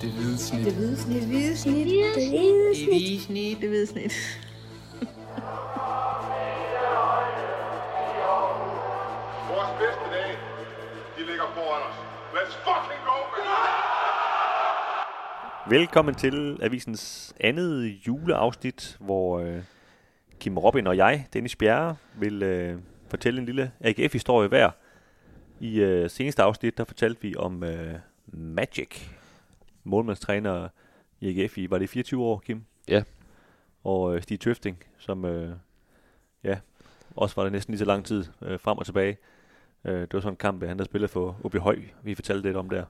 Det hvide snit. Det hvide snit. Det hvide snit. Det hvide Det hvide snit. Det hvide snit. Vores bedste dage, de ligger foran os. Let's fucking go, man! Velkommen til avisens andet juleafsnit, hvor øh, Kim Robin og jeg, Dennis Bjerre, vil øh, fortælle en lille AGF-historie hver. I øh, seneste afsnit, der fortalte vi om øh, Magic, målmandstræner i AGF i, var det 24 år, Kim? Ja. Og øh, Stig Tøfting, som øh, ja, også var det næsten lige så lang tid øh, frem og tilbage. Øh, det var sådan en kamp, han der spillede for OB Høj, vi fortalte lidt om der.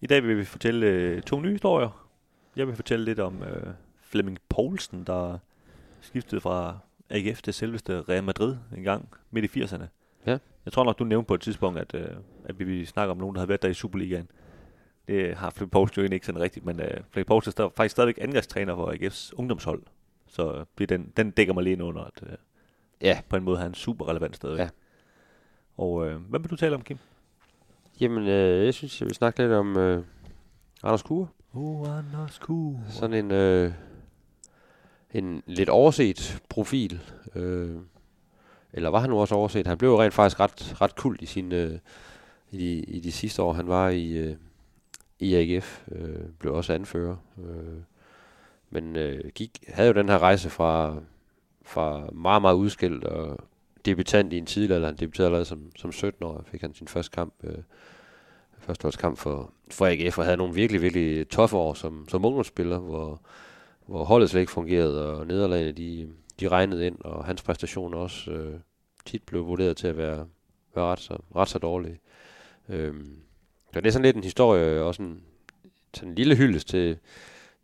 I dag vil vi fortælle øh, to nye historier. Jeg vil fortælle lidt om øh, Flemming Poulsen, der skiftede fra AGF til selveste Real Madrid en gang midt i 80'erne. Ja. Jeg tror nok, du nævnte på et tidspunkt, at, øh, at vi vil snakke om nogen, der havde været der i Superligaen. Det har Flemming Poulsen jo egentlig ikke sådan rigtigt, men øh, Flemming Poulsen er stadig- faktisk stadigvæk angrebstræner for AGF's ungdomshold. Så øh, det den, den dækker mig lige ind under, at øh, Ja. på en måde har han super relevant stadigvæk. Ja. Og øh, hvad vil du tale om, Kim? Jamen, øh, jeg synes, jeg vil snakke lidt om øh, Anders Kure. Oh, Anders Kuh. Sådan en, øh, en lidt overset profil. Øh, eller var han nu også overset? Han blev jo rent faktisk ret, ret kult i, sin, øh, i, de, i de sidste år, han var i, øh, i AGF. Øh, blev også anfører. Øh, men øh, gik, havde jo den her rejse fra, fra meget, meget udskilt og debutant i en tidlig alder. Han debuterede allerede som, som 17 år, fik han sin første kamp, øh, kamp for, for AGF, og havde nogle virkelig, virkelig toffe år som, som ungdomsspiller, hvor, hvor holdet slet ikke fungerede, og nederlagene, de, de regnede ind, og hans præstationer også øh, tit blev vurderet til at være, være ret, så, ret så dårlige. Øhm, så det er sådan lidt en historie, også en, sådan en lille hyldest til,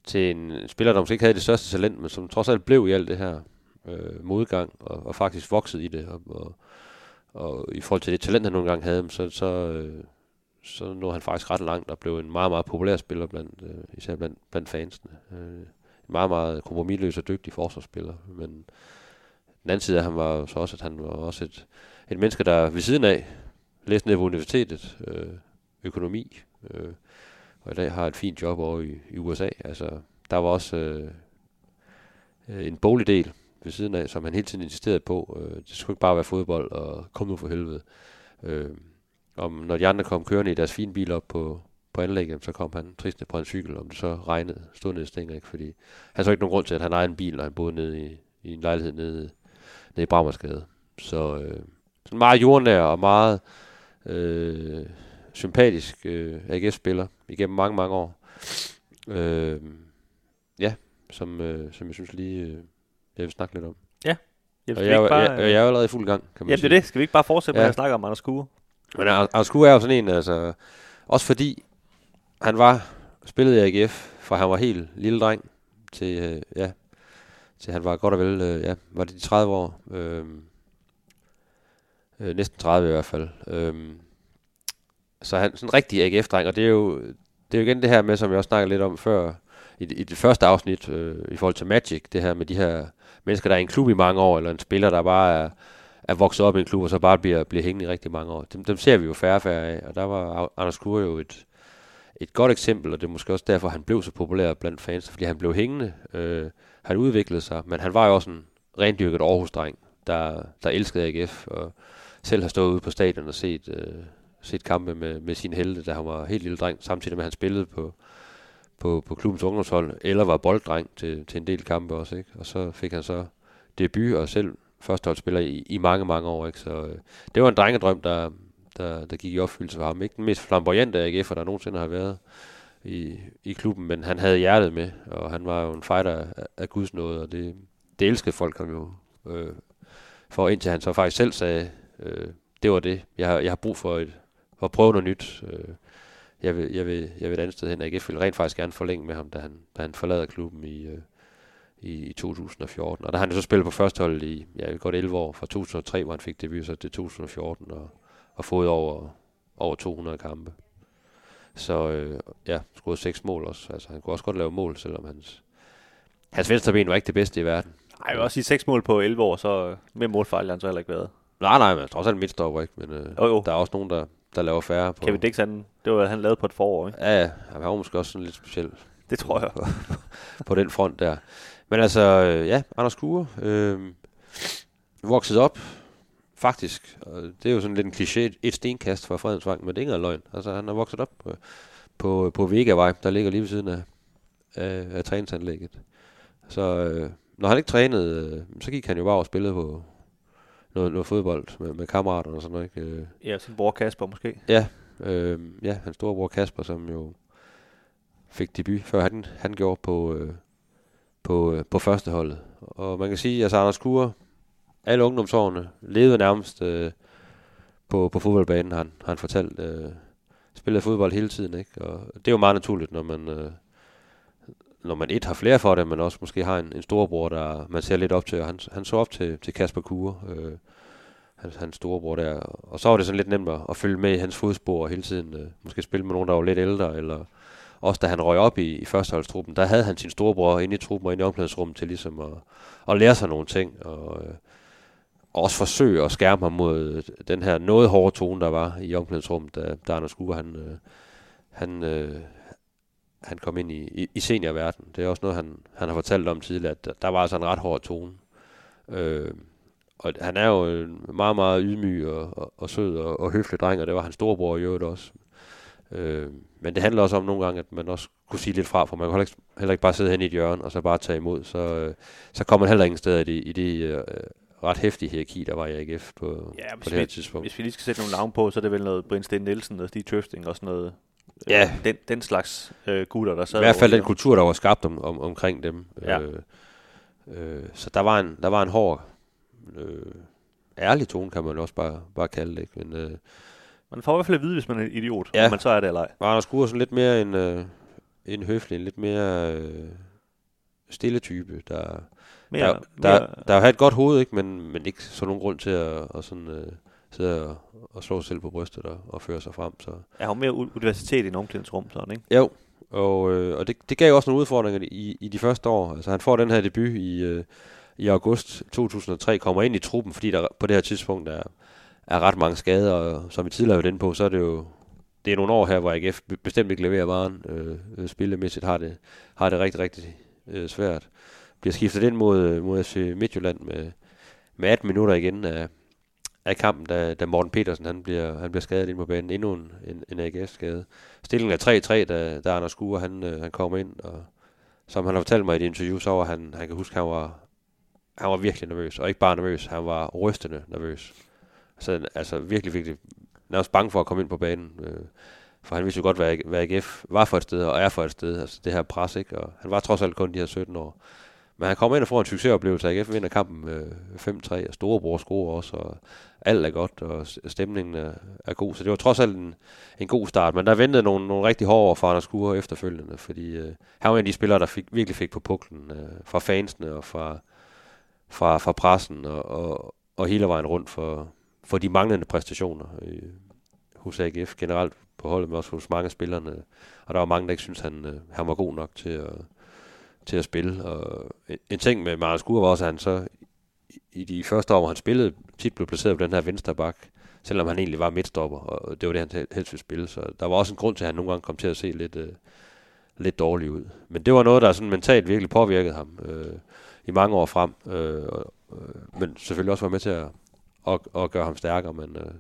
til en spiller, der måske ikke havde det største talent, men som trods alt blev i alt det her øh, modgang, og, og faktisk voksede i det, og, og, og i forhold til det talent, han nogle gange havde, så, så, øh, så nåede han faktisk ret langt og blev en meget, meget populær spiller, blandt, øh, især blandt, blandt fansene. Øh, en meget, meget kompromilløs og dygtig forsvarsspiller, men den anden side af ham var så også, at han var også et, et menneske, der ved siden af læste ned på universitetet, øh, økonomi, øh, og i dag har et fint job over i, i USA. Altså, der var også øh, øh, en boligdel ved siden af, som han hele tiden insisterede på. Øh, det skulle ikke bare være fodbold, og kom nu for helvede. Øh, om når de andre kom kørende i deres fine bil op på, på anlægget, så kom han tristende på en cykel, om det så regnede, stod nede Stænger, ikke? fordi han så ikke nogen grund til, at han ejede en bil, når han boede nede i, i en lejlighed nede, nede i Brammersgade. Så øh, sådan meget jordnær og meget øh, sympatisk øh, AGF-spiller igennem mange, mange år. Øh, ja, som, øh, som jeg synes lige, øh, jeg vil snakke lidt om. Og skal jeg, vi er ikke bare, jeg, jeg, jeg er jo allerede i fuld gang, kan man det sige. er det. Skal vi ikke bare fortsætte med Ja. at snakke om Anders Kuh? Men Anders Kure er jo sådan en, altså, også fordi han var spillet i AGF, fra han var helt lille dreng, til, øh, ja, til han var godt og vel, øh, ja, var det de 30 år, øh, øh, næsten 30 i hvert fald. Øh, så han sådan en rigtig AGF-dreng, og det er jo, det er jo igen det her med, som jeg også snakkede lidt om før, i, i det første afsnit, øh, i forhold til Magic, det her med de her mennesker, der er i en klub i mange år, eller en spiller, der bare er, er vokset op i en klub, og så bare bliver, bliver hængende i rigtig mange år. Dem, dem ser vi jo færre og færre af, og der var Anders Kure jo et, et godt eksempel, og det er måske også derfor, han blev så populær blandt fans, fordi han blev hængende, øh, han udviklede sig, men han var jo også en rendyrket Aarhus-dreng, der, der elskede AGF, og selv har stået ude på stadion og set, øh, set kampe med, med sine helte, da han var helt lille dreng, samtidig med, at han spillede på, på, på klubbens ungdomshold, eller var bolddreng til, til en del kampe også, ikke? Og så fik han så debut, og selv førsteholdsspiller i, i mange, mange år, ikke? Så øh, det var en drengedrøm, der, der, der gik i opfyldelse for ham. Ikke den mest flamboyante AGF'er, der nogensinde har været i, i klubben, men han havde hjertet med, og han var jo en fighter af, af Guds nåde, og det, det elskede folk ham jo øh, for, indtil han så faktisk selv sagde, øh, det var det, jeg har, jeg har brug for, et, at prøve noget nyt. Øh, jeg, vil, jeg, vil, jeg vil et andet sted hen. AGF vil rent faktisk gerne forlænge med ham, da han, da han forlader klubben i, øh, i, i 2014. Og der har han så spillet på førsteholdet i ja, godt 11 år, fra 2003, hvor han fik debut, så til 2014, og, og fået over, over 200 kampe. Så øh, ja, scoret seks mål også. Altså, han kunne også godt lave mål, selvom hans, hans venstre ben var ikke det bedste i verden. Ej, jeg vil også sige 6 mål på 11 år, så med målfejl har han så heller ikke været. Nej, nej, men trods alt midtstopper, ikke? Men øh, jo. der er også nogen, der, der laver færre. På, Kevin Dix, han, det var han lavede på et forår, ikke? Ja, ja, han var måske også sådan lidt speciel Det tror jeg. på den front der. Men altså, øh, ja, Anders Kure, øh, vokset op, faktisk. Og det er jo sådan lidt en kliché, et stenkast fra Fredensvang, men det er ikke løgn. Altså, han er vokset op på, på, på Vegavej, der ligger lige ved siden af, af, af træningsanlægget. Så øh, når han ikke trænede, øh, så gik han jo bare og spillede på noget, noget fodbold med, med kammeraterne og sådan noget. Ikke? Øh, Ja, sin bror Kasper måske. Ja, øh, ja, hans storebror Kasper, som jo fik debut, før han, han gjorde på, øh, på, øh, på førsteholdet. Og man kan sige, at altså Anders Kure, alle ungdomsårene, levede nærmest øh, på, på fodboldbanen, han, han fortalt. Øh, spillede fodbold hele tiden, ikke? Og det er jo meget naturligt, når man, øh, når man et har flere for det, men også måske har en, en storebror, der man ser lidt op til, og han, han så op til, til Kasper Kure. Øh, hans, hans storebror der. Og så var det sådan lidt nemt at, at følge med i hans fodspor og hele tiden øh, måske spille med nogen, der var lidt ældre, eller også da han røg op i, i førsteholdstruppen, der havde han sin storebror inde i truppen og inde i omklædningsrummet til ligesom at, at lære sig nogle ting, og, øh, og også forsøge at skærme ham mod øh, den her noget hårde tone, der var i omklædningsrummet, da, da Anders Kure, han, øh, han, øh, han kom ind i, i, i seniorverden. Det er også noget, han, han har fortalt om tidligere, at der, der var altså en ret hård tone. Øh, og han er jo en meget, meget ydmyg og, og, og sød og, og høflig dreng, og det var hans storebror i øvrigt også. Øh, men det handler også om nogle gange, at man også kunne sige lidt fra, for man kan heller ikke, heller ikke bare sidde hen i et hjørne og så bare tage imod. Så, øh, så kommer man heller ingen steder i det, i det øh, ret hæftige hierarki, der var i AGF på, Ja, på det her vi, tidspunkt. hvis vi lige skal sætte nogle navn på, så er det vel noget Brian Sten Nielsen og Stig Tøfting og sådan noget. Ja. Øh, den, den slags øh, gutter, der sad I hvert fald den kultur, der var skabt om, om, omkring dem. Ja. Øh, øh, så der var en, der var en hård, øh, ærlig tone, kan man også bare, bare kalde det. Ikke? Men øh, Man får i hvert fald at vide, hvis man er en idiot, Ja. om man så er det eller ej. var Anders Kure sådan lidt mere en, øh, en høflig, en lidt mere øh, stille type, der, Mere, der, der, der har et godt hoved, ikke? Men, men ikke så nogen grund til at, at sådan, øh, sidde og, og slå sig selv på brystet og, og føre sig frem. Så. Har jo mere universitet i en omklædningsrum, sådan, ikke? Jo, og, øh, og det, det gav også nogle udfordringer i, i de første år. Altså han får den her debut i, øh, i august 2003, kommer ind i truppen, fordi der på det her tidspunkt er, er ret mange skader, og som vi tidligere har været inde på, så er det jo det er nogle år her, hvor AGF be- bestemt ikke leverer varen. Øh, øh, spillemæssigt har det, har det rigtig, rigtig øh, svært. Bliver skiftet ind mod, øh, mod FC Midtjylland med, med 18 minutter igen af, af kampen, da, da Morten Petersen han bliver, han bliver skadet ind på banen. Endnu en, en, en AGF-skade. Stillingen er 3-3, da, da Anders Skure han, øh, han kommer ind, og som han har fortalt mig i et interview, så var han, han kan huske, han var, han var virkelig nervøs, og ikke bare nervøs, han var rystende nervøs. Så altså virkelig, virkelig nærmest bange for at komme ind på banen. Øh, for han vidste jo godt, hvad, hvad AGF var for et sted, og er for et sted. Altså det her pres, ikke? Og han var trods alt kun de her 17 år. Men han kommer ind og får en succesoplevelse. AGF vinder kampen øh, 5-3, og storebror scorer også, og alt er godt, og stemningen er, er god. Så det var trods alt en, en god start. Men der ventede nogle, nogle rigtig hårde år for Anders Kure efterfølgende, fordi øh, han var en af de spillere, der fik, virkelig fik på puklen øh, fra fansene og fra, fra, fra pressen og, og, og hele vejen rundt for, for de manglende præstationer øh, hos AGF generelt på holdet, men også hos mange af spillerne. Og der var mange, der ikke synes han, øh, han var god nok til at, til at spille. Og en, en ting med Marius Skur var også, at han så i- de første år, hvor han spillede, tit blev placeret på den her venstre bak, selvom han egentlig var midtstopper, og det var det, han helst ville spille. Så der var også en grund til, at han nogle gange kom til at se lidt, øh, lidt dårlig ud. Men det var noget, der sådan mentalt virkelig påvirkede ham øh, i mange år frem. Øh, og, øh, men selvfølgelig også var med til at, at, at gøre ham stærkere. Men øh,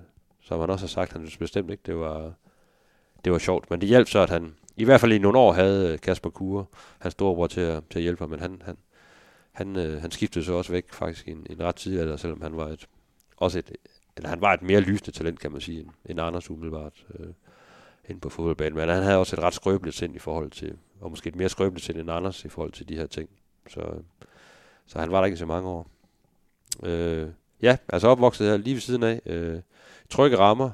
som han også har sagt, han synes bestemt ikke, det var, det var sjovt. Men det hjalp så, at han i hvert fald i nogle år havde øh, Kasper Kure, hans storebror, til at, til at hjælpe ham. Men han, han, han, øh, han skiftede så også væk faktisk i en, en ret tidlig alder, selvom han var et, også et, eller han var et mere lysende talent, kan man sige, end, end Anders umiddelbart øh, inde på fodboldbanen. Men han havde også et ret skrøbeligt sind i forhold til, og måske et mere skrøbeligt sind end Anders i forhold til de her ting. Så, så han var der ikke så mange år. Øh, ja, altså opvokset her lige ved siden af. Øh, trygge rammer.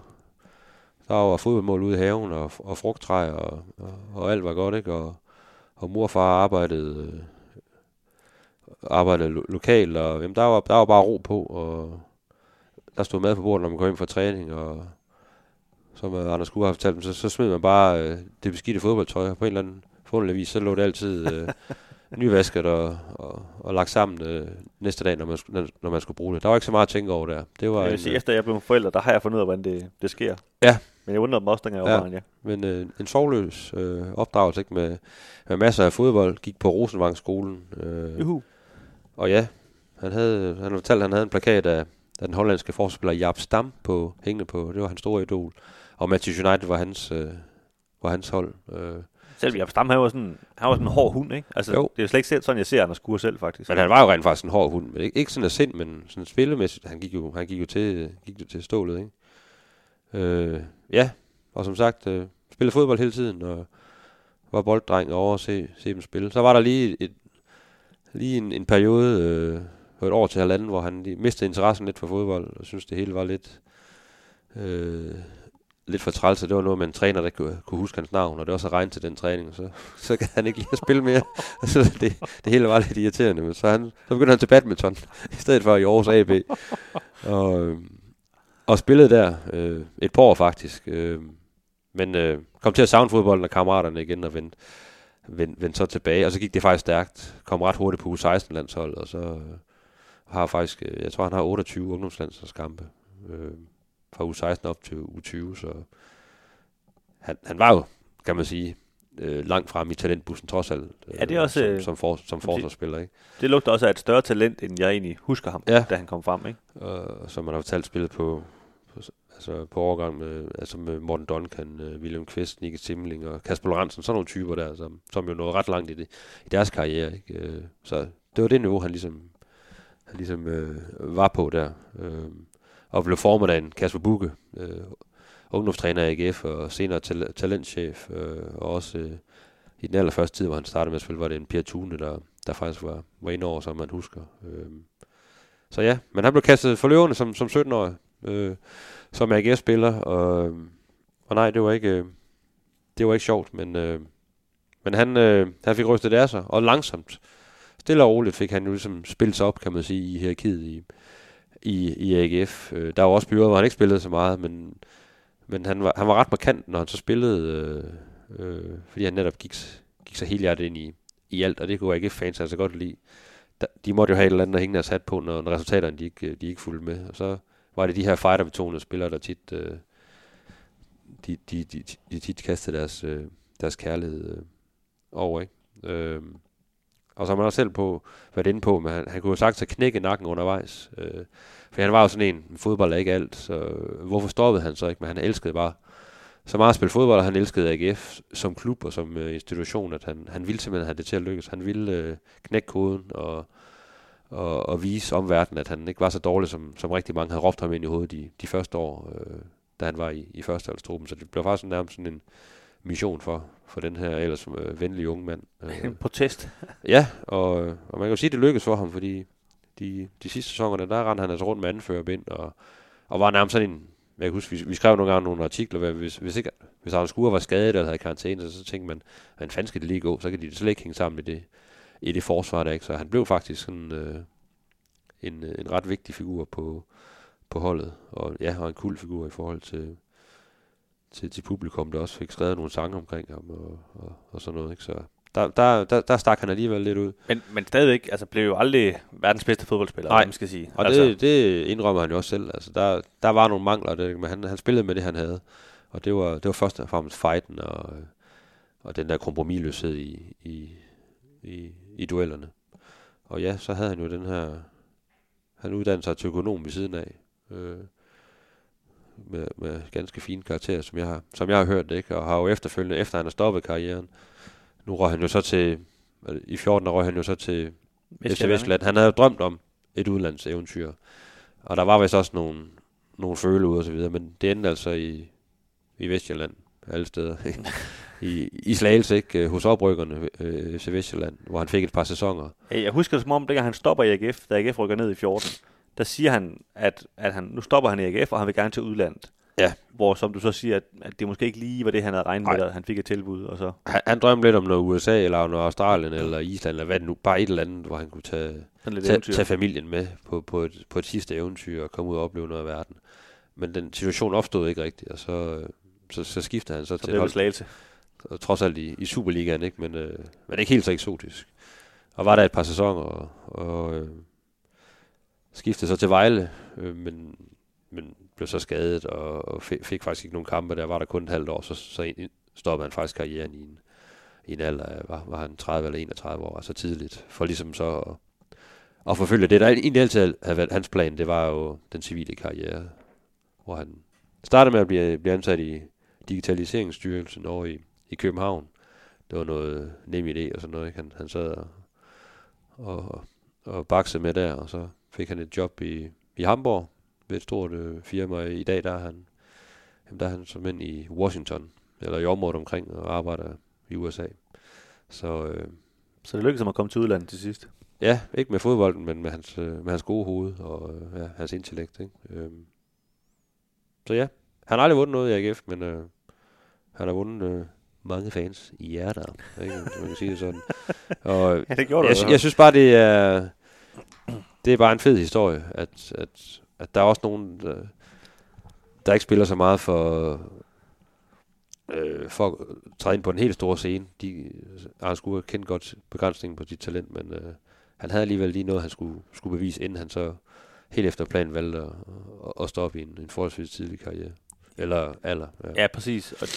Der var fodboldmål ude i haven, og, og frugttræer, og, og, og alt var godt, ikke? Og, og mor og far arbejdede, øh, arbejdede lo- lokalt, og jamen, der, var, der var bare ro på, og der stod mad på bordet, når man kom hjem fra træning, og som Anders Kure har fortalt dem, så, så smed man bare øh, det beskidte fodboldtøj, på en eller anden forunderlig vis, så lå det altid øh, nyvasket og, og, og lagt sammen øh, næste dag, når man, når man skulle bruge det. Der var ikke så meget at tænke over der. Det var Jeg vil en, sige, øh, efter jeg blev forælder, der har jeg fundet ud af, hvordan det, det sker. Ja. Men jeg undrede mig også, dengang jeg Ja. var ja. Men øh, en sovløs øh, opdragelse ikke? Med, med masser af fodbold. Gik på Rosenvang-skolen. Øh, Juhu. Og ja, han havde, han havde fortalt, at han havde en plakat af, af den hollandske forsvarsspiller Jaap Stam på, hængende på. Det var hans store idol. Og Manchester United var hans, øh, var hans hold. Øh, Selv Jaap Stam, han var sådan, han var sådan en hård hund, ikke? Altså, Jo. det er jo slet ikke sådan, jeg ser Anders Skure selv, faktisk. men han var jo rent faktisk en hård hund. Men ikke, ikke sådan af sind, men sådan spillemæssigt. Han gik jo, han gik jo til, gik jo til stålet, ikke? Øh, ja, og som sagt, øh, spillede fodbold hele tiden, og var bolddreng over at se, se dem spille. Så var der lige, et, lige en, en periode øh, på et år til halvanden, hvor han mistede interessen lidt for fodbold, og synes det hele var lidt, øh, lidt for træls, og det var noget med en træner, der kunne, kunne huske hans navn, og det var så regn til den træning, så, så kan han ikke lide at spille mere. så det, det hele var lidt irriterende, men så, han, så begyndte han til badminton, i stedet for i Aarhus AB. Og, øh, og spillede der øh, et par år faktisk. Øh, men øh, kom til at savne fodbolden og kammeraterne igen og vente vendte, vendte så tilbage. Og så gik det faktisk stærkt. Kom ret hurtigt på U16-landshold, og så øh, har faktisk, øh, jeg tror han har 28 ungdomslandskampe øh, fra U16 op til U20, så han, han var jo, kan man sige, øh, langt frem i talentbussen trods alt. Øh, Ja, det er også, som, øh, som, for, som forsvarsspiller, ikke? Det lugter også af et større talent, end jeg egentlig husker ham, Ja. da han kom frem, ikke? og som man har fortalt spillet på altså på overgang med, altså med Morten Duncan, øh, William Kvist, Nicky Simling og Kasper Lorentzen, sådan nogle typer der, som, som jo nåede ret langt i, det, i deres karriere. Ikke? Øh, så det var det niveau, han ligesom, han ligesom øh, var på der. Øh, og blev formet af en Kasper Bukke, øh, ungdomstræner i AGF og senere tal- talentchef, øh, og også øh, i den allerførste tid, hvor han startede med at spille, var det en Per Thune, der, der faktisk var, var inde over, som man husker. Øh, så ja, men han blev kastet for løverne som, som 17-årig, øh, som AGF-spiller, og, og nej, det var ikke, øh, det var ikke sjovt, men, øh, men han, øh, han fik rystet af sig, og langsomt, stille og roligt fik han jo ligesom spillet sig op, kan man sige, i hierarkiet i, i, i AGF. Øh, der var også byer, hvor han ikke spillede så meget, men, men han, var, han var ret markant, når han så spillede, øh, øh, fordi han netop gik, gik så helt hjertet ind i, i alt, og det kunne AGF-fans altså godt lide der, de måtte jo have et eller andet at hænge deres hat på, når, når resultaterne de ikke, øh, de ikke fulgte med. Og så var det de her fighterbetonede spillere, der tit, øh, de, de, de, de tit kastede deres, øh, deres kærlighed øh, over. Ikke? Øh, og så har man også selv på, været inde på, men han, han kunne jo sagt have knække nakken undervejs. Øh, for han var jo sådan en, fodbold er ikke alt, så hvorfor stoppede han så ikke? Men han elskede bare så meget at spille fodbold, og han elskede AGF som klub og som øh, institution, at han, han ville simpelthen have det til at lykkes. Han ville øh, knække koden og, og, og vise omverdenen, at han ikke var så dårlig, som, som rigtig mange havde råbt ham ind i hovedet de, de første år, øh, da han var i, i førsteholdstruppen. Så det blev faktisk nærmest sådan en mission for, for den her ellers øh, venlige unge mand. Øh, En protest. Ja, og, og man kan jo sige, at det lykkedes for ham, fordi de, de sidste sæsoner, der rendte han altså rundt med anførerbind, og, og var nærmest sådan en, jeg kan huske, vi, vi skrev nogle gange nogle artikler, hvor hvis, hvis, ikke, hvis Arne Skure var skadet eller havde karantæne, så, så tænkte man, hvordan fanden skal det lige gå? Så kan de slet ikke hænge sammen i det, i det forsvar der, ikke? Så han blev faktisk sådan øh, en, øh, en ret vigtig figur på, på holdet, og ja, og en kul figur i forhold til, til, til publikum, der også fik skrevet nogle sange omkring ham og, og, og sådan noget, ikke? Så der, der, der, der stak han alligevel lidt ud. Men, men stadigvæk, altså blev jo aldrig verdens bedste fodboldspiller, Nej. man skal sige. Og altså, det, det indrømmer han jo også selv. Altså, der, der var nogle mangler, det, men han, han spillede med det, han havde. Og det var, det var først og fremmest fighten og, og den der kompromisløshed i, i, i, i duellerne. Og ja, så havde han jo den her... Han uddannede sig til økonom ved siden af. Øh, med, med ganske fine karakterer, som jeg har, som jeg har hørt ikke? Og har jo efterfølgende, efter han har stoppet karrieren, nu røg han jo så til, i 14 år røg han jo så til FC Vestland. Han havde jo drømt om et udlandseventyr. Og der var vist også nogle, nogle føle ud og så videre, men det endte altså i, i Vestjylland, alle steder. I, I Slagelse, ikke? Øh, Hos oprykkerne øh, FC Vestjylland, hvor han fik et par sæsoner. Jeg husker det som om, dengang han stopper i AGF, da AGF rykker ned i 14, der siger han, at, at han, nu stopper han i AGF, og han vil gerne til udlandet. Ja. Hvor, som du så siger, at, at det måske ikke lige var det, han havde regnet Nej. med, at han fik et tilbud, og så Han, han drømte lidt om noget USA, eller noget Australien, eller Island, eller hvad det nu, bare et eller andet, hvor han kunne tage, tage, tage familien med på, på, et, på et sidste eventyr og komme ud og opleve noget af verden. Men den situation opstod ikke rigtigt, og så, øh, så, så skiftede han så, så til et hold, det slagelse. trods alt i, i Superligaen, ikke? Men, øh, men ikke helt så eksotisk. og var der et par sæsoner, og, og øh, skiftede så til Vejle, øh, men, men blev så skadet, og, og fik, fik faktisk ikke nogen kampe. Der var der kun et halvt år, så, så stoppede han faktisk karrieren i en, i en alder af, var, var han 30 eller 31 år, altså tidligt, for ligesom så at, at forfølge det. Der egentlig altid havde været hans plan, det var jo den civile karriere, hvor han startede med at blive, blive ansat i Digitaliseringsstyrelsen over i, i København. Det var noget nem idé og sådan noget. Ikke? Han, han sad og, og, og baksede med der, og så fik han et job i, i Hamburg ved et stort øh, firma. I dag der er han, jamen, der er han som ind i Washington, eller i området omkring, og arbejder i USA. Så, øh, så det lykkedes ham at komme til udlandet til sidst? Ja, ikke med fodbolden, men med hans, øh, med hans gode hoved og øh, ja, hans intellekt. Ikke? Øh, så ja, han har aldrig vundet noget i AGF, men øh, han har vundet øh, mange fans i hjerter, ikke? man kan sige det sådan. Og ja, det gjorde jeg, jeg, jeg synes bare, det er, det er bare en fed historie, at, at, at der er også nogen, der, der ikke spiller så meget for, øh, for at træde ind på en helt stor scene. De, han skulle kende godt begrænsningen på sit talent, men øh, han havde alligevel lige noget, han skulle, skulle bevise, inden han så helt efter planen valgte at, at stoppe i en, en forholdsvis tidlig karriere. Eller alder. Ja, ja præcis. Og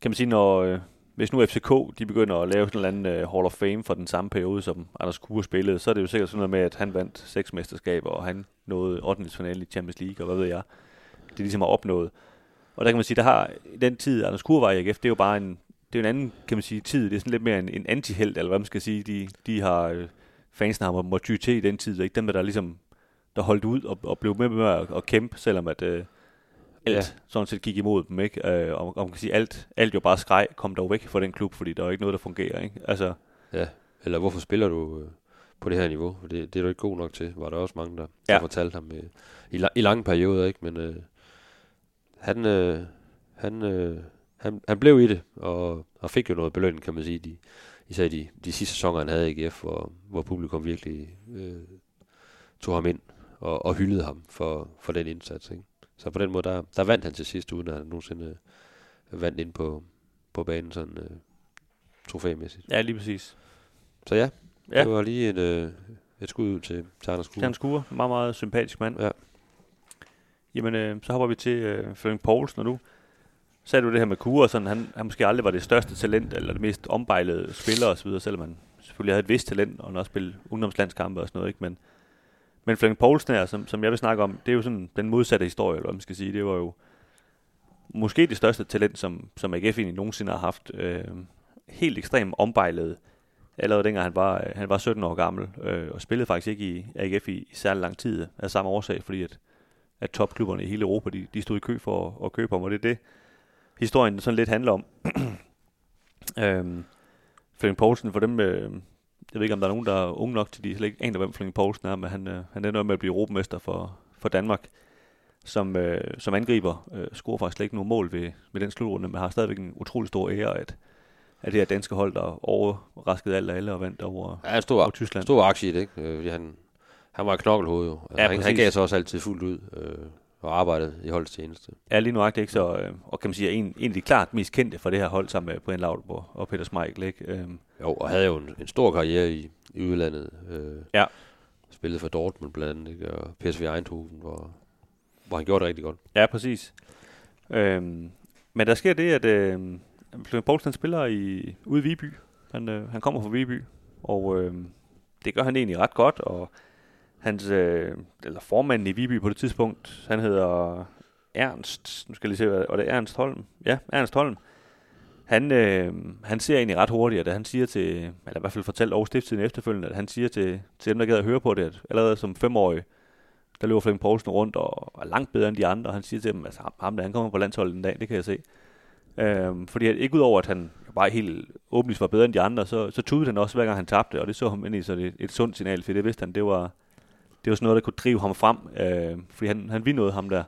kan man sige, når, øh, hvis nu FCK de begynder at lave sådan en eller anden uh, Hall of Fame for den samme periode, som Anders Kure spillede, så er det jo sikkert sådan noget med, at han vandt seks mesterskaber, og han nåede 8. finale i Champions League, og hvad ved jeg. Det ligesom har opnået. Og der kan man sige, der har i den tid, Anders Kure var i AGF, det er jo bare en, det er en anden, kan man sige, tid. Det er sådan lidt mere en, en antihelt, eller hvad man skal sige. De, de har, øh, fansen har måttet ty til i den tid, ikke dem, der ligesom, der holdt ud og, og blev med med at, at kæmpe, selvom at, øh, alt ja. sådan set gik imod dem, ikke? Øh, og, og man kan sige, alt, alt jo bare skreg, kom dog væk fra den klub, fordi der er ikke noget, der fungerer, ikke? Altså, ja, eller hvorfor spiller du øh, på det her niveau? Det, det er du ikke god nok til, var der også mange, der, ja. der fortalte ham øh, i, i lange perioder, ikke? Men øh, han, øh, han, øh, han, han blev i det, og, og fik jo noget belønning, kan man sige, de, især de, de sidste sæsoner, han havde i AGF, hvor, hvor publikum virkelig øh, tog ham ind og, og hyldede ham for, for den indsats, ikke? Så på den måde, der, der vandt han til sidst, uden at han nogensinde øh, vandt ind på, på banen sådan øh, trofæmæssigt. Ja, lige præcis. Så ja, ja. det var lige et, øh, et skud ud til, til Anders Kure. Anders Kure, meget, meget sympatisk mand. Ja. Jamen, øh, så hopper vi til øh, Flemming Poulsen, og nu sagde du det her med Kure, sådan, han, han måske aldrig var det største talent, eller det mest ombejlede spiller osv., selvom han selvfølgelig havde et vist talent, og han også spille ungdomslandskampe og sådan noget, ikke? Men, men Flemming Poulsen her, som, som jeg vil snakke om, det er jo sådan den modsatte historie, eller hvad man skal sige. Det var jo måske det største talent, som, som AGF egentlig nogensinde har haft. Øh, helt ekstremt ombejlet allerede dengang han var, øh, han var 17 år gammel, øh, og spillede faktisk ikke i AGF i, i særlig lang tid af samme årsag, fordi at, at topklubberne i hele Europa, de, de stod i kø for at, at købe ham, og det er det, historien sådan lidt handler om. øhm, Flemming Poulsen, for dem, øh, jeg ved ikke, om der er nogen, der er unge nok til, de slet ikke aner, hvem Flemming Poulsen er, men han, øh, han ender med at blive europamester for, for Danmark som, øh, som angriber. Øh, scorer faktisk slet ikke nogen mål ved, ved den slutrunde, men har stadigvæk en utrolig stor ære, at, at det her danske hold, der overraskede alt og alle og vandt over, ja, stor, over Tyskland. stor aktie i det, ikke? Øh, han, han var et knokkelhoved jo. Altså, ja, han, han gav sig også altid fuldt ud. Øh, og arbejdet i holdets tjeneste. Ja, lige nu ikke? Så, øh, og kan man sige, en, en af de klart mest kendte for det her hold, sammen med Brian Laudrup og Peter Schmeichel, ikke? Øhm. Jo, og havde jo en, en stor karriere i, i udlandet. Øh, ja. Spillede for Dortmund blandt andet, ikke? og PSV Eindhoven, hvor, hvor han gjorde det rigtig godt. Ja, præcis. Øhm, men der sker det, at øh, Flemming Poulsen spiller i, ude i Viby. Han, øh, han kommer fra Viby, og øh, det gør han egentlig ret godt, og hans, øh, eller formanden i Viby på det tidspunkt, han hedder Ernst, nu skal jeg lige se, hvad, og det er Ernst Holm. Ja, Ernst Holm. Han, øh, han ser egentlig ret hurtigt, at han siger til, eller i hvert fald fortalte Aarhus stiftstiden efterfølgende, at han siger til, til dem, der gad at høre på det, at allerede som femårig, der løber Flemming Poulsen rundt og er langt bedre end de andre, og han siger til dem, at altså, ham der, han kommer på landsholdet en dag, det kan jeg se. Øh, fordi at, ikke udover, at han bare helt åbenlyst var bedre end de andre, så, så tudede han også, hver gang han tabte, og det så ham ind i så det, et sundt signal, for det vidste han, det var, det var sådan noget, der kunne drive ham frem, øh, fordi han, han ville noget ham der.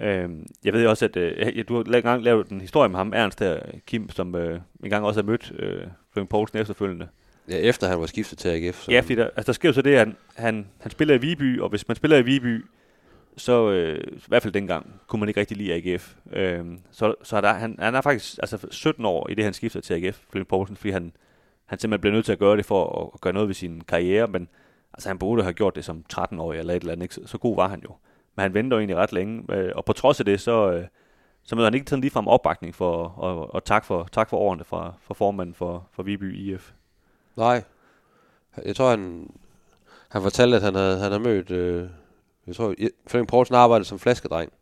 Øh, jeg ved også, at øh, du har engang lavet en historie med ham, Ernst der, Kim, som øh, engang også har mødt øh, Flemming Poulsen efterfølgende. Ja, efter han var skiftet til AGF. Så... Ja, fordi der, altså, der sker jo så det, at han, han, han spiller i Viby, og hvis man spiller i Viby, så øh, i hvert fald dengang, kunne man ikke rigtig lide AGF. Øh, så så der, han, han er faktisk altså 17 år i det, han skifter til AGF, Flemming Poulsen, fordi han, han simpelthen bliver nødt til at gøre det for at, at gøre noget ved sin karriere, men altså, han burde have gjort det som 13-årig eller et eller andet. Ikke? Så, så god var han jo. Men han venter jo egentlig ret længe, øh, og på trods af det, så, øh, så møder han ikke sådan ligefrem opbakning for, og, og tak for, tak for årene fra, fra formanden for, for Viby IF. Nej. Jeg tror, han, han fortalte, at han havde, han havde mødt... Øh, jeg tror, Flemming Poulsen arbejdede som flaskedreng.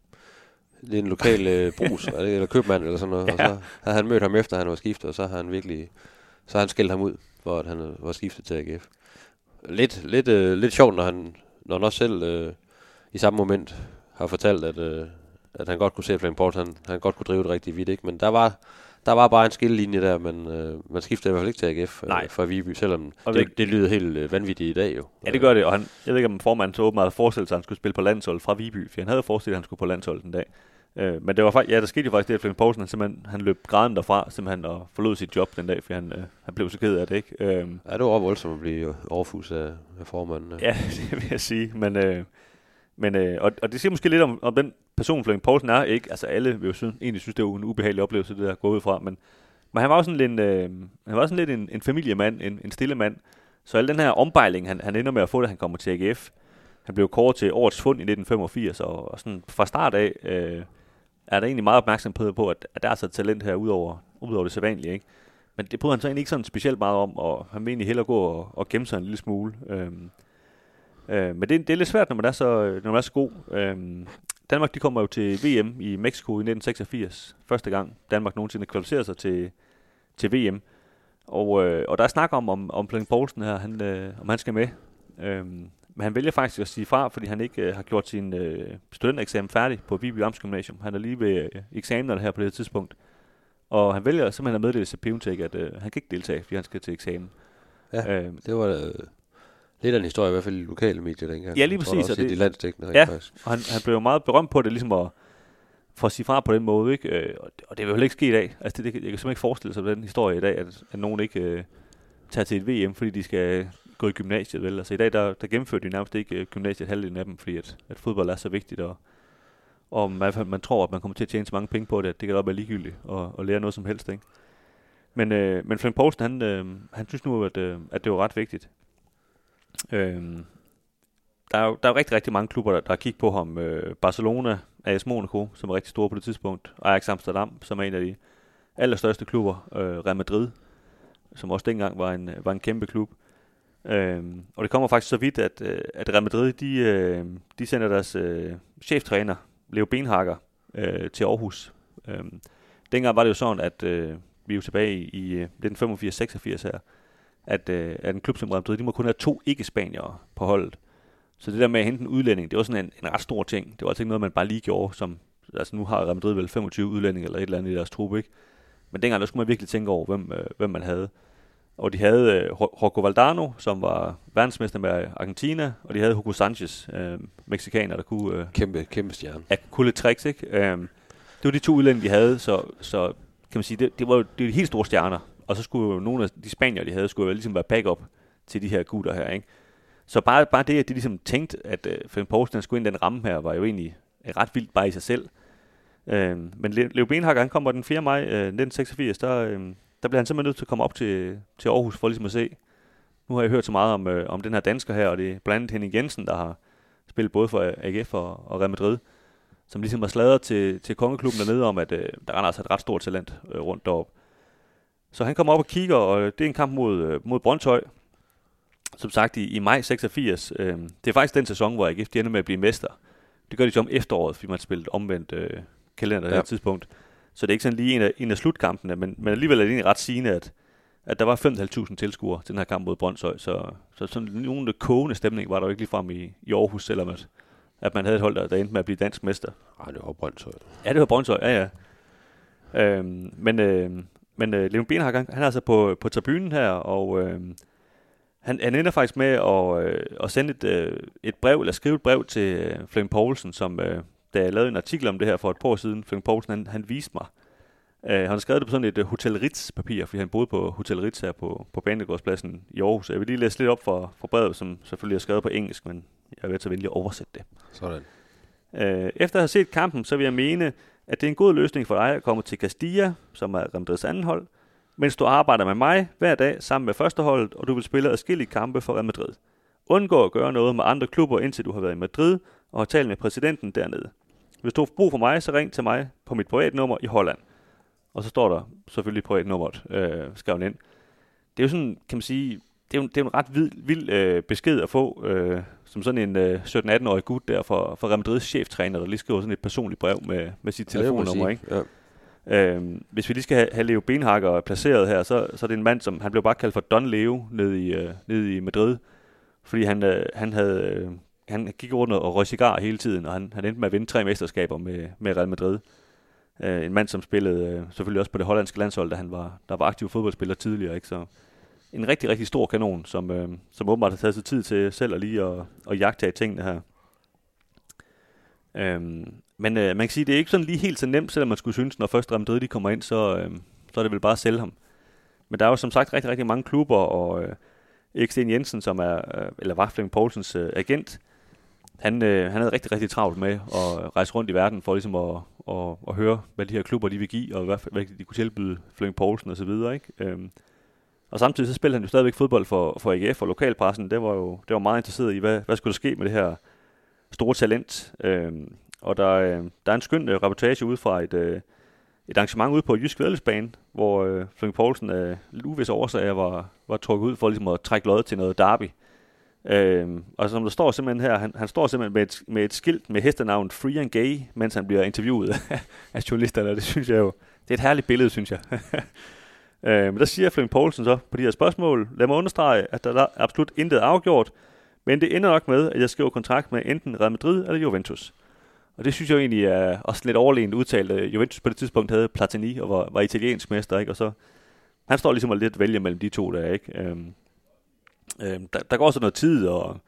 Det er en lokal øh, brus, eller købmand eller sådan noget. Ja. Og så havde han mødt ham efter, han var skiftet, og så har han virkelig... Så har han skældt ham ud, for at han var skiftet til AGF. Lidt, lidt, øh, lidt sjovt, når han, når han også selv øh, i samme moment har fortalt, at, øh, at han godt kunne se, at Flemming Poulsen, han, han godt kunne drive det rigtig vidt, ikke? Men der var, der var bare en skillelinje der, men øh, man skiftede i hvert fald ikke til AGF øh, Nej. fra Viby, selvom og det, det lyder helt øh, vanvittigt i dag jo. Ja, det gør det, og han, jeg ved ikke, om formanden så åbenbart forestillede sig, at han skulle spille på landshold fra Viby, for han havde forestillet, at han skulle på landshold den dag. Øh, men det var faktisk, ja, der skete jo faktisk det, at Flemming Poulsen, han, simpelthen, han løb græden derfra, simpelthen, og forlod sit job den dag, for han, øh, han blev så ked af det, ikke? Øh, ja, det var voldsomt at blive overfus af, af formanden. Ja, det vil jeg sige, men... Øh, men, øh, og, og det siger måske lidt om, om den person, Flemming Poulsen er, ikke? Altså alle vil jo synes, egentlig synes, det er en ubehagelig oplevelse, det der går ud fra, men, men han var også sådan lidt, øh, han var sådan lidt en, en familiemand, en, en stille mand. Så al den her ombejling, han, han ender med at få, da han kommer til AGF, han blev kåret til årets fund i 1985, og, og sådan fra start af øh, er der egentlig meget opmærksom på, at, at der er så talent her ud over, ud over det sædvanlige. Ikke? Men det bryder han så egentlig ikke sådan specielt meget om, og han vil egentlig hellere gå og, og gemme sig en lille smule. Øh, Øh, men det, det er lidt svært, når man er så, når man er så god. Øh, Danmark de kommer jo til VM i Mexico i 1986. Første gang Danmark nogensinde kvalificerer sig til, til VM. Og, øh, og der er snak om, om, om Flemming Poulsen her, han, øh, om han skal med. Øh, men han vælger faktisk at sige fra, fordi han ikke øh, har gjort sin øh, studentereksamen færdig på Viby Amts Gymnasium. Han er lige ved øh, eksamenerne her på det tidspunkt. Og han vælger simpelthen at meddele til Piontek, at øh, han kan ikke deltage, fordi han skal til eksamen. Ja, øh, det var øh, lidt af en historie, i hvert fald i lokale medier dengang. Ja, lige præcis. Og det, de landstækkende, ja, faktisk. og han, han blev jo meget berømt på det, ligesom at, for at sige fra på den måde, ikke? Øh, og det vil jo ikke ske i dag. Altså, det, det, jeg kan simpelthen ikke forestille sig den historie i dag, at, at nogen ikke øh, tager til et VM, fordi de skal gå i gymnasiet, vel? Altså i dag, der, der gennemfører de nærmest ikke øh, gymnasiet halvdelen af dem, fordi at, at fodbold er så vigtigt, og, og man, man tror, at man kommer til at tjene så mange penge på det, at det kan godt være ligegyldigt og, og lære noget som helst, ikke? Men, øh, men Flemming Poulsen, han, øh, han synes nu, at, øh, at det var ret vigtigt. Øhm, der, er jo, der er jo rigtig, rigtig mange klubber, der, der har kigget på ham. Øh, Barcelona, AS Monaco, som er rigtig store på det tidspunkt. Ajax Amsterdam, som er en af de allerstørste klubber. Øh, Real Madrid, som også dengang var en, var en kæmpe klub. Øhm, og det kommer faktisk så vidt, at, øh, at Real Madrid, de, øh, de sender deres øh, cheftræner, Leo Benhager, øh, til Aarhus. Øhm, dengang var det jo sådan, at øh, vi er jo tilbage i, øh, i 1985-86 her, at, øh, at en klub som Real Madrid, de må kun have to ikke-spaniere på holdet. Så det der med at hente en udlænding, det var sådan en, en ret stor ting. Det var altså ikke noget, man bare lige gjorde, som, altså nu har Real Madrid vel 25 udlændinge eller et eller andet i deres truppe, ikke? Men dengang, der skulle man virkelig tænke over, hvem, øh, hvem man havde. Og de havde øh, Rocco Valdano, som var verdensmester med Argentina, og de havde Hugo Sanchez, øh, mexikaner, der kunne... Øh, kæmpe, kæmpe stjerne. Ja, kunne lidt tricks, ikke? Øh, det var de to udlændinge, de havde, så, så kan man sige, det, det var jo de helt store stjerner. Og så skulle jo nogle af de spanier, de havde, skulle jo ligesom være backup til de her gutter her, ikke? Så bare, bare det, at de ligesom tænkte, at øh, Flemming Poulsen skulle ind i den ramme her, var jo egentlig ret vildt bare i sig selv. Øh, men Leo Benhakker, han kommer den 4. maj øh, 1986, der, øh, der bliver han simpelthen nødt til at komme op til, til Aarhus for ligesom at se. Nu har jeg hørt så meget om, øh, om den her dansker her, og det er blandt andet Henning Jensen, der har spillet både for øh, AGF og, og Real Madrid, som ligesom har sladret til, til kongeklubben dernede om, at øh, der er altså et ret stort talent øh, rundt deroppe. Så han kommer op og kigger, og det er en kamp mod, øh, mod Brøndshøj. Som sagt i, i maj 86. Øh, det er faktisk den sæson, hvor AGF de ender med at blive mester. Det gør de så om efteråret, fordi man spillet omvendt øh, kalender ja. det tidspunkt. Så det er ikke sådan lige en af, en af slutkampene, men, men alligevel er det egentlig ret sigende, at, at der var 5.500 tilskuere til den her kamp mod Brøndshøj. Så, så sådan nogen kogende stemning var der jo ikke lige frem i, i Aarhus, selvom at, at man havde et hold, der, der endte med at blive dansk mester. Nej, det var Brøndshøj. Ja, det var Brøndshøj, ja ja. Øhm, men, øh, men øh, Leon Benhag, han, han er altså på, på tribunen her, og øh, han, han ender faktisk med at, øh, at sende et, øh, et brev, eller skrive et brev til øh, Flemming Poulsen, som øh, da jeg lavede en artikel om det her for et par år siden, Flemming Poulsen, han, han viste mig. Øh, han har skrevet det på sådan et uh, Hotel Ritz-papir, fordi han boede på Hotel Ritz her på, på Banegårdspladsen i Aarhus. Jeg vil lige læse lidt op for, for brevet, som selvfølgelig er skrevet på engelsk, men jeg vil så venlig at oversætte det. Sådan. Øh, efter at have set kampen, så vil jeg mene, at det er en god løsning for dig at komme til Castilla, som er Real anden hold, mens du arbejder med mig hver dag sammen med førsteholdet, og du vil spille adskillige kampe for Real Madrid. Undgå at gøre noget med andre klubber, indtil du har været i Madrid og har talt med præsidenten dernede. Hvis du har brug for mig, så ring til mig på mit privatnummer i Holland. Og så står der selvfølgelig privatnummeret øh, skrevet ind. Det er jo sådan, kan man sige, det er jo, det er jo en ret vild, vild øh, besked at få, øh, som sådan en øh, 17-18-årig gut der for, for Real Madrids cheftræner, der lige skriver sådan et personligt brev med, med sit telefonnummer. Ikke? Ja. Øhm, hvis vi lige skal have, have Leo Benhakker placeret her, så, så er det en mand, som han blev bare kaldt for Don Leo nede i, øh, nede i Madrid, fordi han, øh, han havde øh, han gik rundt og røg cigar hele tiden, og han, han endte med at vinde tre mesterskaber med, med Real Madrid. Øh, en mand, som spillede øh, selvfølgelig også på det hollandske landshold, da han var, der var aktiv fodboldspiller tidligere. Ikke? Så en rigtig, rigtig stor kanon, som, øh, som åbenbart har taget sig tid til selv at lige at, at jagtage tingene her. Øhm, men øh, man kan sige, det er ikke sådan lige helt så nemt, selvom man skulle synes, når først Real Madrid de kommer ind, så, øh, så er det vel bare at sælge ham. Men der er jo som sagt rigtig, rigtig mange klubber, og øh, Erik Sten Jensen, som er, øh, eller var Flemming Poulsens øh, agent, han, øh, han havde rigtig, rigtig travlt med at rejse rundt i verden for ligesom at, at, at høre, hvad de her klubber de vil give, og hvad, hvad de kunne tilbyde Flemming Poulsen osv. Ikke? Øhm, og samtidig så spillede han jo stadigvæk fodbold for, for AGF og lokalpressen. Det var jo det var meget interesseret i, hvad, hvad skulle der ske med det her store talent. Øhm, og der, øh, der er en skøn øh, reportage ud fra et, øh, et arrangement ude på Jysk Vædelsbane, hvor øh, Flemming Poulsen af øh, lidt uvis årsager var, var trukket ud for ligesom at trække lod til noget derby. Øhm, og som der står simpelthen her, han, han står simpelthen med et, med et skilt med hestenavn Free and Gay, mens han bliver interviewet af journalisterne, det synes jeg jo, det er et herligt billede, synes jeg. Øh, men der siger Flemming Poulsen så på de her spørgsmål, lad mig understrege, at der er absolut intet afgjort, men det ender nok med, at jeg skriver kontrakt med enten Real Madrid eller Juventus. Og det synes jeg jo egentlig er også lidt overlegent udtalt. Juventus på det tidspunkt havde Platini og var, var italiensk mester, ikke? Og så han står ligesom og lidt vælger mellem de to der, ikke? Øhm, øhm, der, der går så noget tid, og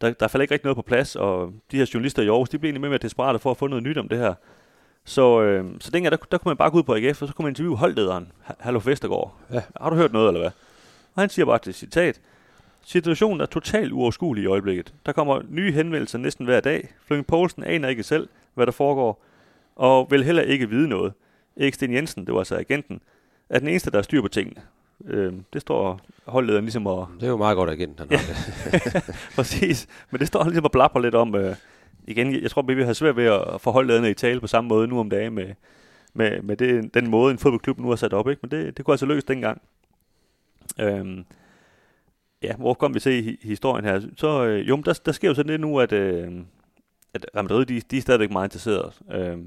der, der falder ikke rigtig noget på plads, og de her journalister i Aarhus, de bliver egentlig med med desperate for at få noget nyt om det her. Så, øhm, så dengang, der, der kunne man bare gå ud på AGF, og så kunne man interviewe holdlederen, Hallo Vestergaard. Ja. Har du hørt noget, eller hvad? Og han siger bare til citat, Situationen er totalt uoverskuelig i øjeblikket. Der kommer nye henvendelser næsten hver dag. Flemming Poulsen aner ikke selv, hvad der foregår, og vil heller ikke vide noget. Erik Sten Jensen, det var altså agenten, er den eneste, der er styr på tingene. Øh, det står holdlederen ligesom at... Det er jo meget godt agent, han har det. Præcis. Men det står ligesom at blapper lidt om... Øh, igen, jeg tror, vi vil have svært ved at få holdlederne i tale på samme måde nu om dagen med, med, med det, den måde, en fodboldklub nu har sat op. Ikke? Men det, det kunne altså lykkes dengang. Øh, ja, hvor kom vi til i historien her? Så øh, jo, der, der sker jo sådan lidt nu, at, øh, at Real Madrid, de, de er stadigvæk meget interesserede. Øh,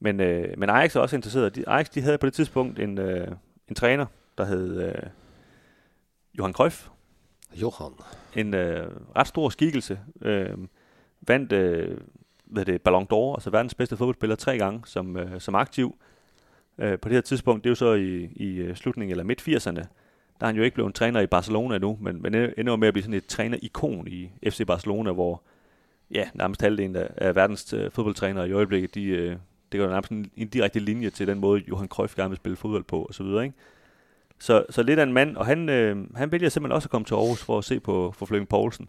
men, øh, men Ajax er også interesseret. De, Ajax, de havde på det tidspunkt en, øh, en træner, der hed øh, Johan Cruyff. Johan. En øh, ret stor skikkelse. Øh, vandt øh, hvad det, Ballon d'Or, altså verdens bedste fodboldspiller, tre gange som, øh, som aktiv. Øh, på det her tidspunkt, det er jo så i, i øh, slutningen eller midt 80'erne, der er han jo ikke blevet en træner i Barcelona endnu, men, men ender med at blive sådan et træner-ikon i FC Barcelona, hvor ja, nærmest halvdelen af, af verdens øh, fodboldtrænere i øjeblikket, de, øh, det går nærmest en, en direkte linje til den måde, Johan Cruyff gerne vil spille fodbold på, og så videre, ikke? Så, så lidt af en mand, og han, øh, han vælger simpelthen også at komme til Aarhus for at se på for Flemming Poulsen.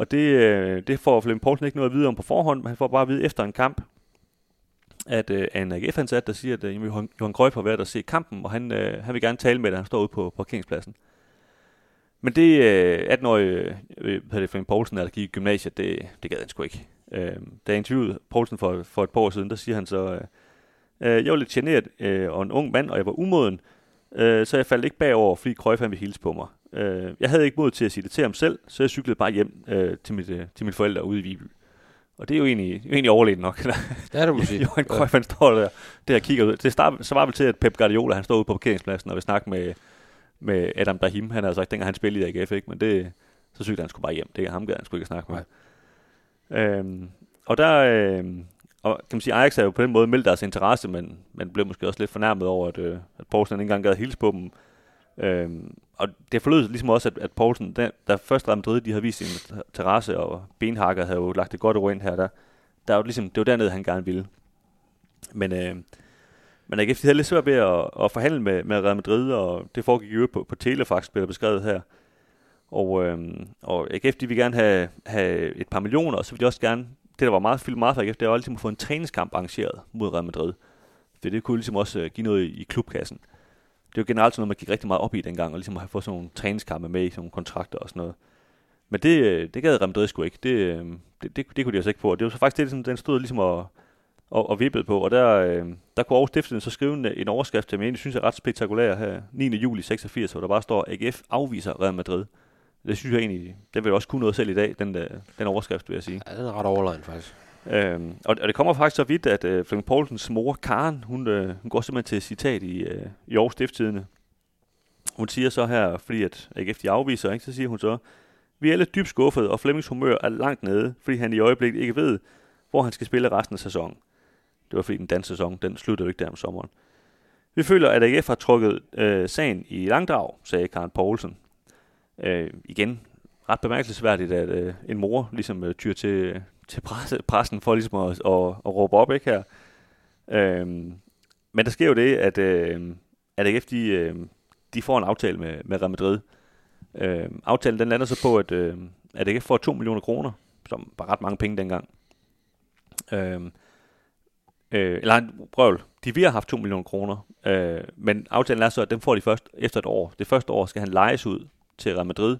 Og det, øh, det får Flemming Poulsen ikke noget at vide om på forhånd, men han får bare at vide efter en kamp, at øh, en AGF-ansat, der siger, at øh, Johan, Johan Cruyff har været at se kampen, og han, øh, han vil gerne tale med dig. Han står ude på parkeringspladsen. Men det øh, 18-årige øh, Flemming Poulsen, der gik i gymnasiet, det, det gad han sgu ikke. Øh, da jeg interviewede Poulsen for, for et par år siden, der siger han så, øh, øh, jeg var lidt generet øh, og en ung mand, og jeg var umoden, øh, så jeg faldt ikke bagover, fordi Cruyff han ville hilse på mig. Øh, jeg havde ikke mod til at sige det til ham selv, så jeg cyklede bare hjem øh, til, mit, øh, til mine forældre ude i Viby. Og det er jo egentlig, jo egentlig overlegen nok. Det må sige. Johan Cruyff, han står der, der og kigger ud. Det start, så var vel til, at Pep Guardiola, han står ude på parkeringspladsen og vil snakke med, med Adam Brahim. Han har sagt, dengang han spillede i AGF, ikke? men det, så synes han skulle bare hjem. Det er ham, han skulle ikke snakke med. Øhm, og der, øhm, og kan man sige, Ajax er jo på den måde meldt deres interesse, men man blev måske også lidt fornærmet over, at, øh, at Poulsen ikke engang gad hilse på dem. Øhm, og det forlød ligesom også, at, at Poulsen, der, der først Real Madrid, de havde vist sin terrasse, og Benhakker havde jo lagt det godt ord ind her, der, der var ligesom, det var dernede, han gerne ville. Men, øh, men AGF havde lidt svært ved at, at forhandle med, med Real Madrid, og det foregik jo på, på Telefax, bliver beskrevet her. Og, øh, og AGF, de ville gerne have, have et par millioner, og så ville de også gerne, det der var meget fyldt meget for AGF, det var ligesom at få en træningskamp arrangeret mod Real Madrid. For det kunne ligesom også øh, give noget i, i klubkassen det er jo generelt sådan noget, man gik rigtig meget op i dengang, og ligesom at have fået sådan nogle træningskampe med i sådan nogle kontrakter og sådan noget. Men det, øh, det gad Real Madrid sgu ikke. Det, øh, det, det, det kunne de altså ikke få. Det var så faktisk det, den stod ligesom og, og, og vippede på. Og der, øh, der kunne Aarhus Stiftende så skrive en, øh, en overskrift til mig, jeg synes er ret spektakulær her, 9. juli 86, hvor der bare står, AGF afviser Real Madrid. Det synes jeg egentlig, den vil også kunne noget selv i dag, den, der, den overskrift, vil jeg sige. Ja, den er ret overlegen, faktisk. Øhm, og, og det kommer faktisk så vidt, at øh, Flemming Poulsens mor, Karen, hun, øh, hun går simpelthen til citat i, øh, i Aarhus Stifttidene. Hun siger så her, fordi at AGF de afviser, ikke, så siger hun så, vi er alle dybt skuffet, og Flemmings humør er langt nede, fordi han i øjeblikket ikke ved, hvor han skal spille resten af sæsonen. Det var fordi den danske sæson, den sluttede jo ikke der om sommeren. Vi føler, at AGF har trukket øh, sagen i langdrag, sagde Karen Poulsen. Øh, igen, ret bemærkelsesværdigt, at øh, en mor ligesom øh, tyr til, til presse, pressen for ligesom at, at, at råbe op, ikke her. Øhm, men der sker jo det, at, øh, at AGF de, øh, de får en aftale med, med Real Madrid. Øh, aftalen den lander så på, at, øh, at AGF får 2 millioner kroner, som var ret mange penge dengang. Øh, øh, eller han, prøv, de vil have haft 2 millioner kroner, øh, men aftalen er så, at den får de først efter et år. Det første år skal han lejes ud til Real Madrid,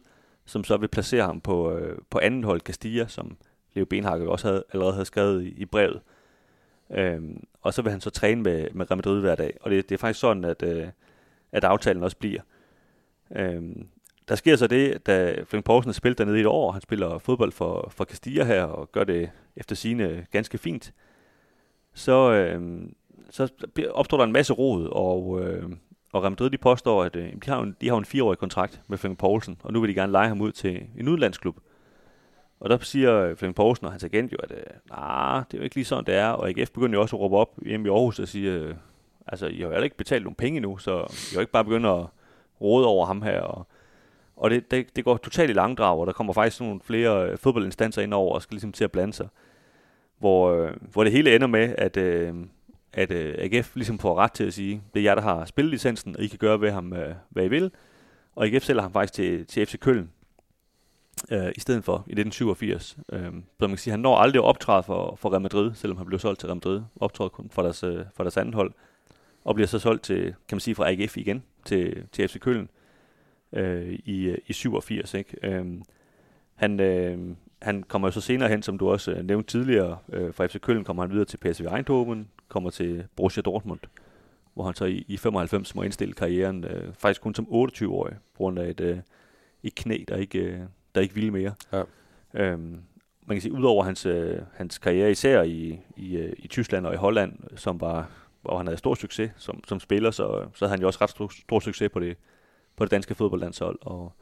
som så vil placere ham på, øh, på anden hold Castilla, som Leo Benhager også havde, allerede havde skrevet i, i brevet. Øhm, og så vil han så træne med, med Real Madrid hver dag. Og det, det er faktisk sådan, at, øh, at aftalen også bliver. Øhm, der sker så det, da Flemming Poulsen har spillet dernede i et år. Han spiller fodbold for, for Castilla her, og gør det efter sine ganske fint. Så, øh, så opstår der en masse rod, og, øh, og Real Madrid de påstår, at øh, de, har en, de har en fireårig kontrakt med Flemming Poulsen, og nu vil de gerne lege ham ud til en udlandsklub. Og der siger øh, Flemming Poulsen og hans agent jo, at øh, nah, det er jo ikke lige sådan, det er. Og AGF begynder jo også at råbe op hjemme i Aarhus og sige, øh, altså, I har jo ikke betalt nogen penge nu, så I har ikke bare begyndt at råde over ham her. Og, og det, det, det går totalt i langdrag, og der kommer faktisk nogle flere øh, fodboldinstanser ind over og skal ligesom til at blande sig. Hvor, øh, hvor det hele ender med, at, øh, at øh, AGF ligesom får ret til at sige, det er jer, der har spillelicensen, og I kan gøre ved ham, øh, hvad I vil. Og AGF sælger ham faktisk til, til FC Køln, øh, i stedet for i 1987. Øh, så man kan sige, han når aldrig at optræde for, for Real Madrid, selvom han blev solgt til Real Madrid. Optræder kun for deres, øh, for deres anden hold. Og bliver så solgt til, kan man sige, fra AGF igen til, til FC Køln øh, i, øh, i 87. Ikke? Øh, han, øh, han kommer jo så senere hen, som du også øh, nævnte tidligere, øh, fra FC Køln kommer han videre til PSV Eindhoven, kommer til Borussia Dortmund, hvor han så i, i 95 må indstille karrieren, øh, faktisk kun som 28-årig, på grund af et, øh, et knæ, der ikke, øh, der ikke ville mere. Ja. Øhm, man kan sige, udover hans, øh, hans karriere især i, i, øh, i Tyskland og i Holland, som var, hvor han havde stor succes som, som spiller, så, så havde han jo også ret stor, stor succes på det, på det danske fodboldlandshold, og,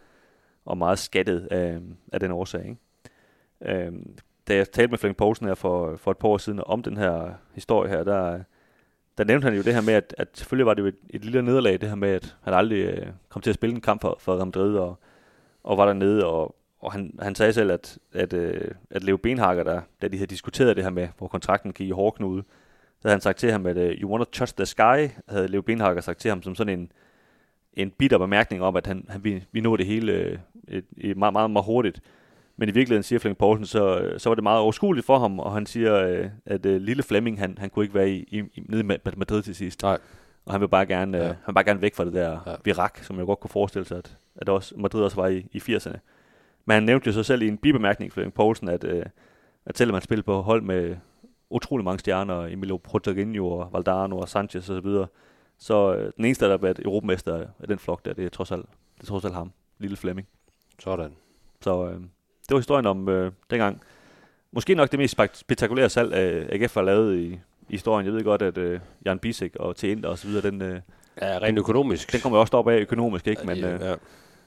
og meget skattet af, af den årsag. Ikke? Øh, da jeg talte med Flemming Poulsen her for, for et par år siden om den her historie her, der, der nævnte han jo det her med, at, at selvfølgelig var det jo et, et lille nederlag, det her med, at han aldrig øh, kom til at spille en kamp for, for Real Madrid, og, og var dernede, og, og han, han sagde selv, at, at, øh, at Leo Benhager, der, da de havde diskuteret det her med, hvor kontrakten gik i hårdknude, så havde han sagt til ham, at uh, you want to touch the sky, havde Leo Benhager sagt til ham som sådan en, en bitter bemærkning om, at han, han vi, vi nåede det hele øh, et, et meget, meget, meget hurtigt. Men i virkeligheden, siger Flemming Poulsen, så, så var det meget overskueligt for ham, og han siger, øh, at øh, lille Flemming, han, han kunne ikke være i, i, i, nede i Madrid til sidst. Nej. Og han vil bare gerne. Ja. øh, han vil bare gerne væk fra det der Ja. virak, som jeg godt kunne forestille sig, at, at også Madrid også var i, i 80'erne. Men han nævnte jo så selv i en bibemærkning, Flemming Poulsen, at, øh, at selvom han spillede på hold med utrolig mange stjerner, Emilio Protagonio og Valdano og Sanchez osv., så, så øh, den eneste, der har været europamester af den flok der, det er trods alt, det er trods alt ham, lille Flemming. Sådan. Så øh, det var historien om øh, dengang. Måske nok det mest spek- spektakulære salg, af AGF har lavet i, i historien. Jeg ved godt, at øh, Jan Bisek og til Inter og så videre, den, øh, Ja, rent økonomisk. den kommer jo også op af økonomisk, ikke? Men, øh, ja.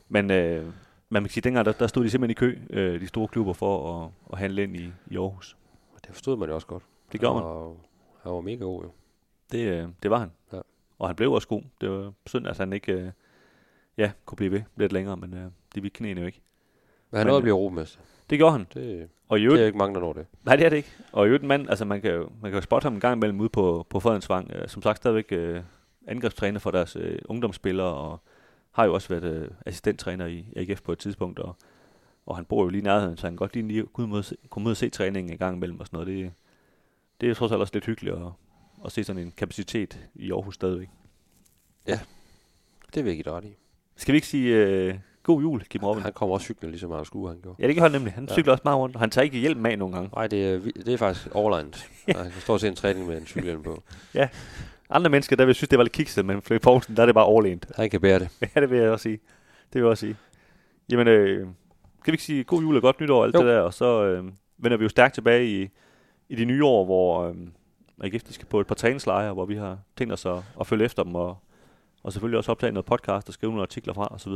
men øh, man kan sige, dengang der, der stod de simpelthen i kø, øh, de store klubber, for at, at handle ind i, i Aarhus. Det forstod man jo også godt. Det gjorde man. Og han var mega god, jo. Det, øh, det var han. Ja. Og han blev også god. Det var synd, at han ikke øh, ja, kunne blive ved lidt længere, men øh, det ville knæene jo ikke. Men han nåede at blive europamester. Det gjorde han. Det, Og i det øvrigt, er jo ikke mange, der når det. Nej, det er det ikke. Og i øvrigt mand, altså man kan jo, man kan jo spotte ham en gang imellem ude på, på Fredensvang. Øh, som sagt stadigvæk øh, angrebstræner for deres øh, ungdomsspillere, og har jo også været øh, assistenttræner i AGF på et tidspunkt, og, og han bor jo lige i nærheden, så han kan godt lige, lige kunne, mod, kunne mod se træningen en gang imellem og sådan noget. Det, det er trods alt også lidt hyggeligt at, at se sådan en kapacitet i Aarhus stadigvæk. Det vil jeg give dig ret i. Skal vi ikke sige øh, god jul, Kim Robin? Han kommer også cyklende, ligesom Anders Skue, han gjorde. Ja, det kan han nemlig. Han Ja. cykler også meget rundt, og han tager ikke hjelm med nogle gange. Nej, det er, det er faktisk overlegnet. Han kan stå se en træning med en cykelhjelm på. Andre mennesker, der vil synes, det var lidt kikset, men Fløj Poulsen, der er det bare overlænt. Han kan bære det. Ja, det vil jeg også sige. Det vil jeg også sige. Jamen, øh, kan vi ikke sige god jul og godt nytår og alt Jo. det der, og så øh, vender vi jo stærkt tilbage i, i de nye år, hvor øh, AGF de skal på et par træningslejre, hvor vi har tænkt os at, at følge efter dem, og, og selvfølgelig også optage noget podcast og skrive nogle artikler fra osv.